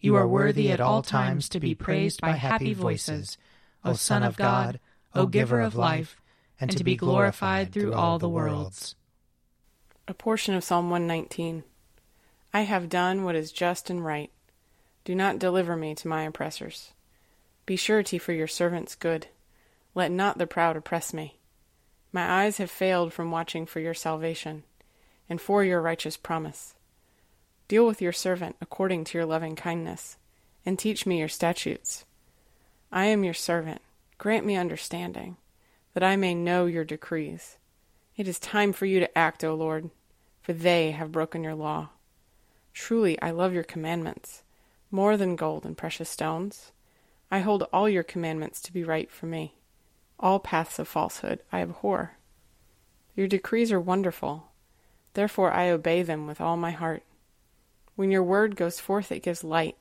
You are worthy at all times to be praised by happy voices, O Son of God, O Giver of life, and to be glorified through all the worlds. A portion of Psalm 119. I have done what is just and right. Do not deliver me to my oppressors. Be surety for your servant's good. Let not the proud oppress me. My eyes have failed from watching for your salvation, and for your righteous promise. Deal with your servant according to your loving kindness, and teach me your statutes. I am your servant. Grant me understanding, that I may know your decrees. It is time for you to act, O Lord, for they have broken your law. Truly, I love your commandments, more than gold and precious stones. I hold all your commandments to be right for me. All paths of falsehood I abhor. Your decrees are wonderful. Therefore I obey them with all my heart. When your word goes forth, it gives light,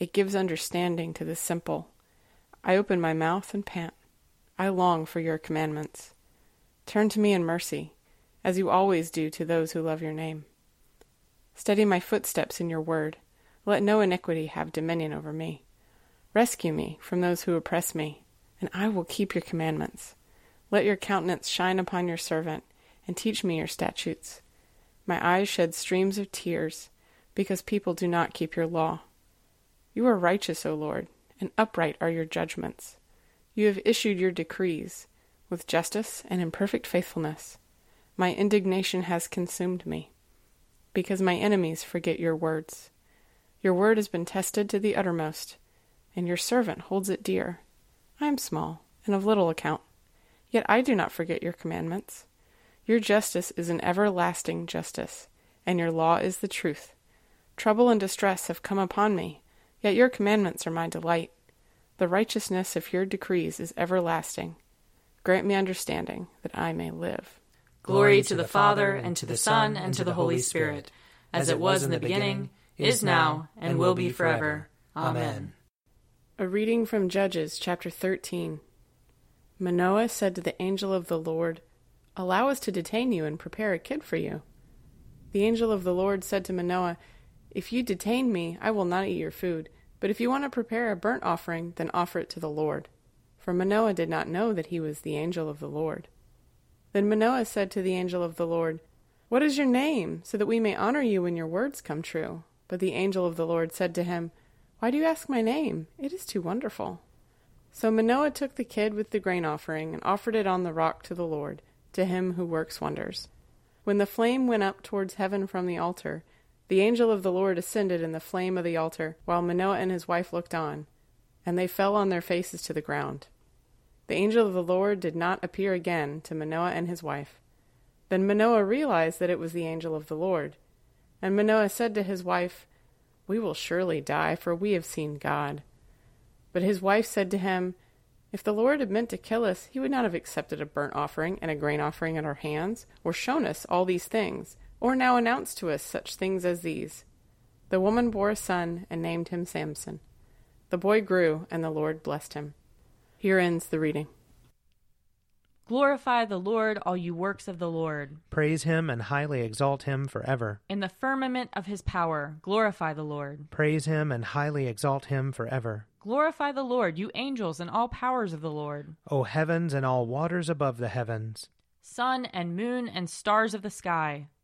it gives understanding to the simple. I open my mouth and pant. I long for your commandments. Turn to me in mercy, as you always do to those who love your name. Steady my footsteps in your word. Let no iniquity have dominion over me. Rescue me from those who oppress me, and I will keep your commandments. Let your countenance shine upon your servant, and teach me your statutes. My eyes shed streams of tears, because people do not keep your law. You are righteous, O Lord, and upright are your judgments. You have issued your decrees with justice and in perfect faithfulness. My indignation has consumed me, because my enemies forget your words. Your word has been tested to the uttermost and your servant holds it dear. I am small and of little account, yet I do not forget your commandments. Your justice is an everlasting justice, and your law is the truth. Trouble and distress have come upon me, yet your commandments are my delight. The righteousness of your decrees is everlasting. Grant me understanding, that I may live. Glory to the Father, and to the Son, and to the Holy Spirit, as it was in the beginning, is now, and will be forever. Amen. A reading from Judges chapter 13. Manoah said to the angel of the Lord, Allow us to detain you and prepare a kid for you. The angel of the Lord said to Manoah, If you detain me, I will not eat your food. But if you want to prepare a burnt offering, then offer it to the Lord. For Manoah did not know that he was the angel of the Lord. Then Manoah said to the angel of the Lord, What is your name, so that we may honor you when your words come true? But the angel of the Lord said to him, why do you ask my name? It is too wonderful. So Manoah took the kid with the grain offering and offered it on the rock to the Lord, to him who works wonders. When the flame went up towards heaven from the altar, the angel of the Lord ascended in the flame of the altar, while Manoah and his wife looked on, and they fell on their faces to the ground. The angel of the Lord did not appear again to Manoah and his wife. Then Manoah realized that it was the angel of the Lord. And Manoah said to his wife, we will surely die, for we have seen God. But his wife said to him, If the Lord had meant to kill us, he would not have accepted a burnt offering and a grain offering at our hands, or shown us all these things, or now announce to us such things as these. The woman bore a son and named him Samson. The boy grew, and the Lord blessed him. Here ends the reading. Glorify the Lord, all you works of the Lord. Praise him and highly exalt him forever. In the firmament of his power, glorify the Lord. Praise him and highly exalt him forever. Glorify the Lord, you angels and all powers of the Lord. O heavens and all waters above the heavens. Sun and moon and stars of the sky,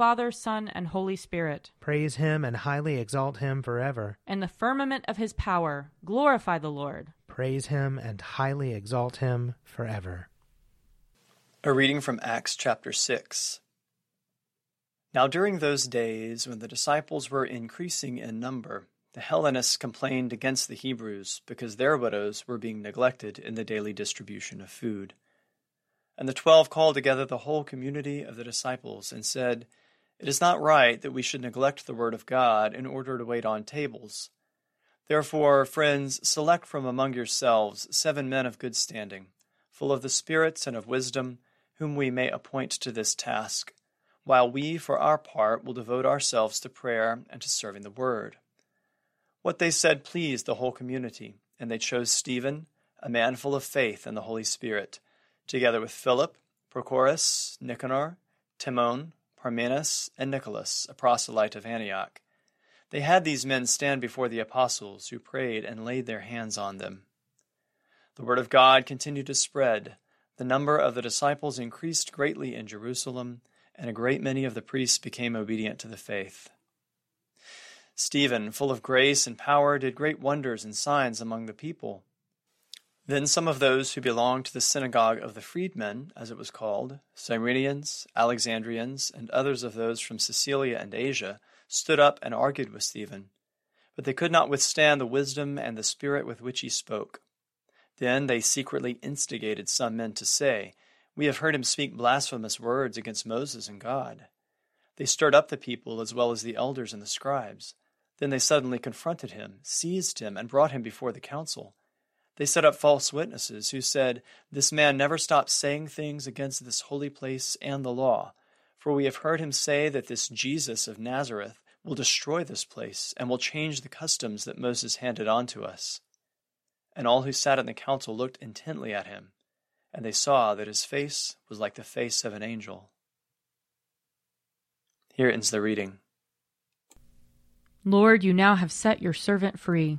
Father, Son, and Holy Spirit. Praise him and highly exalt him forever. In the firmament of his power, glorify the Lord. Praise him and highly exalt him forever. A reading from Acts chapter 6. Now during those days, when the disciples were increasing in number, the Hellenists complained against the Hebrews because their widows were being neglected in the daily distribution of food. And the twelve called together the whole community of the disciples and said, It is not right that we should neglect the word of God in order to wait on tables. Therefore, friends, select from among yourselves seven men of good standing, full of the spirits and of wisdom, whom we may appoint to this task, while we, for our part, will devote ourselves to prayer and to serving the word. What they said pleased the whole community, and they chose Stephen, a man full of faith and the Holy Spirit together with Philip, Prochorus, Nicanor, Timon, Parmenas, and Nicholas, a proselyte of Antioch. They had these men stand before the apostles, who prayed and laid their hands on them. The word of God continued to spread. The number of the disciples increased greatly in Jerusalem, and a great many of the priests became obedient to the faith. Stephen, full of grace and power, did great wonders and signs among the people. Then some of those who belonged to the synagogue of the freedmen, as it was called, Cyrenians, Alexandrians, and others of those from Cilicia and Asia, stood up and argued with Stephen. But they could not withstand the wisdom and the spirit with which he spoke. Then they secretly instigated some men to say, We have heard him speak blasphemous words against Moses and God. They stirred up the people as well as the elders and the scribes. Then they suddenly confronted him, seized him, and brought him before the council. They set up false witnesses who said, This man never stops saying things against this holy place and the law. For we have heard him say that this Jesus of Nazareth will destroy this place and will change the customs that Moses handed on to us. And all who sat in the council looked intently at him, and they saw that his face was like the face of an angel. Here ends the reading. Lord, you now have set your servant free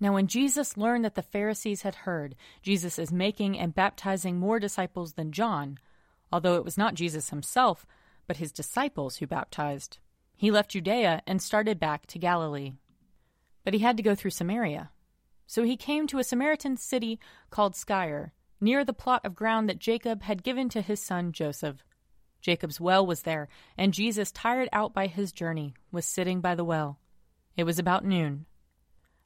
Now, when Jesus learned that the Pharisees had heard Jesus is making and baptizing more disciples than John, although it was not Jesus himself, but his disciples who baptized, he left Judea and started back to Galilee. But he had to go through Samaria. So he came to a Samaritan city called Sychar, near the plot of ground that Jacob had given to his son Joseph. Jacob's well was there, and Jesus, tired out by his journey, was sitting by the well. It was about noon.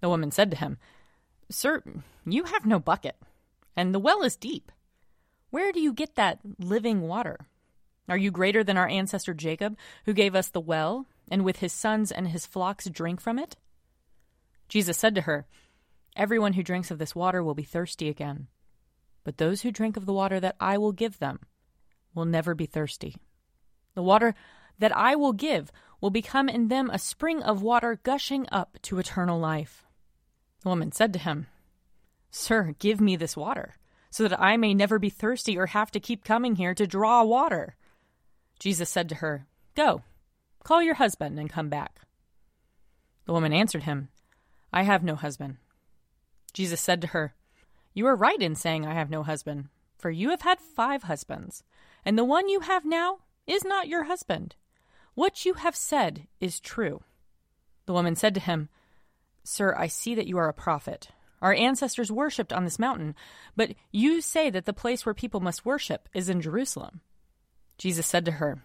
The woman said to him, Sir, you have no bucket, and the well is deep. Where do you get that living water? Are you greater than our ancestor Jacob, who gave us the well, and with his sons and his flocks drink from it? Jesus said to her, Everyone who drinks of this water will be thirsty again. But those who drink of the water that I will give them will never be thirsty. The water that I will give will become in them a spring of water gushing up to eternal life. The woman said to him, Sir, give me this water, so that I may never be thirsty or have to keep coming here to draw water. Jesus said to her, Go, call your husband and come back. The woman answered him, I have no husband. Jesus said to her, You are right in saying, I have no husband, for you have had five husbands, and the one you have now is not your husband. What you have said is true. The woman said to him, Sir, I see that you are a prophet. Our ancestors worshipped on this mountain, but you say that the place where people must worship is in Jerusalem. Jesus said to her,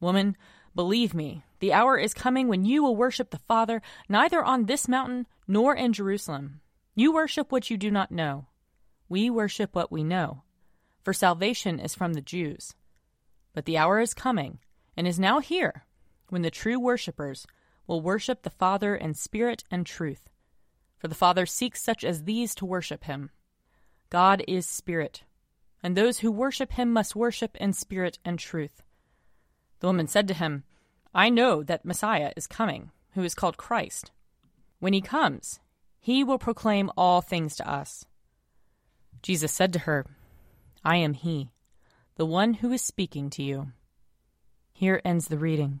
Woman, believe me, the hour is coming when you will worship the Father neither on this mountain nor in Jerusalem. You worship what you do not know. We worship what we know, for salvation is from the Jews. But the hour is coming, and is now here, when the true worshippers will worship the Father in spirit and truth. For the Father seeks such as these to worship him. God is spirit, and those who worship him must worship in spirit and truth. The woman said to him, I know that Messiah is coming, who is called Christ. When he comes, he will proclaim all things to us. Jesus said to her, I am he, the one who is speaking to you. Here ends the reading.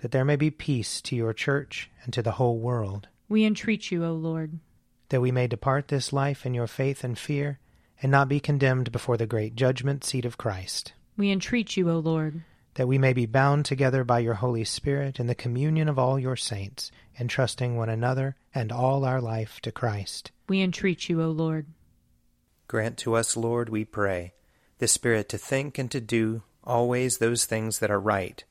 That there may be peace to your church and to the whole world. We entreat you, O Lord. That we may depart this life in your faith and fear, and not be condemned before the great judgment seat of Christ. We entreat you, O Lord that we may be bound together by your Holy Spirit in the communion of all your saints, entrusting one another and all our life to Christ. We entreat you, O Lord. Grant to us, Lord, we pray, the Spirit to think and to do always those things that are right,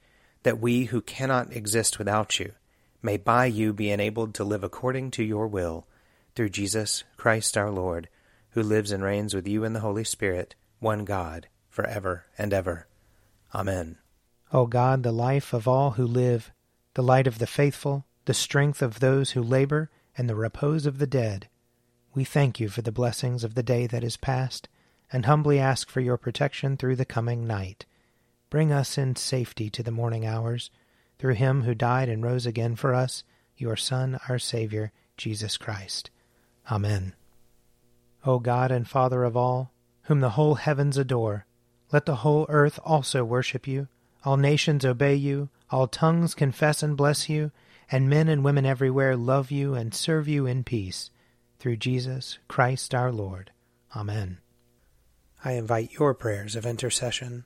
that we who cannot exist without you may by you be enabled to live according to your will, through Jesus Christ our Lord, who lives and reigns with you in the Holy Spirit, one God, for ever and ever. Amen. O God, the life of all who live, the light of the faithful, the strength of those who labor, and the repose of the dead, we thank you for the blessings of the day that is past, and humbly ask for your protection through the coming night. Bring us in safety to the morning hours, through him who died and rose again for us, your Son, our Savior, Jesus Christ. Amen. O God and Father of all, whom the whole heavens adore, let the whole earth also worship you, all nations obey you, all tongues confess and bless you, and men and women everywhere love you and serve you in peace. Through Jesus Christ our Lord. Amen. I invite your prayers of intercession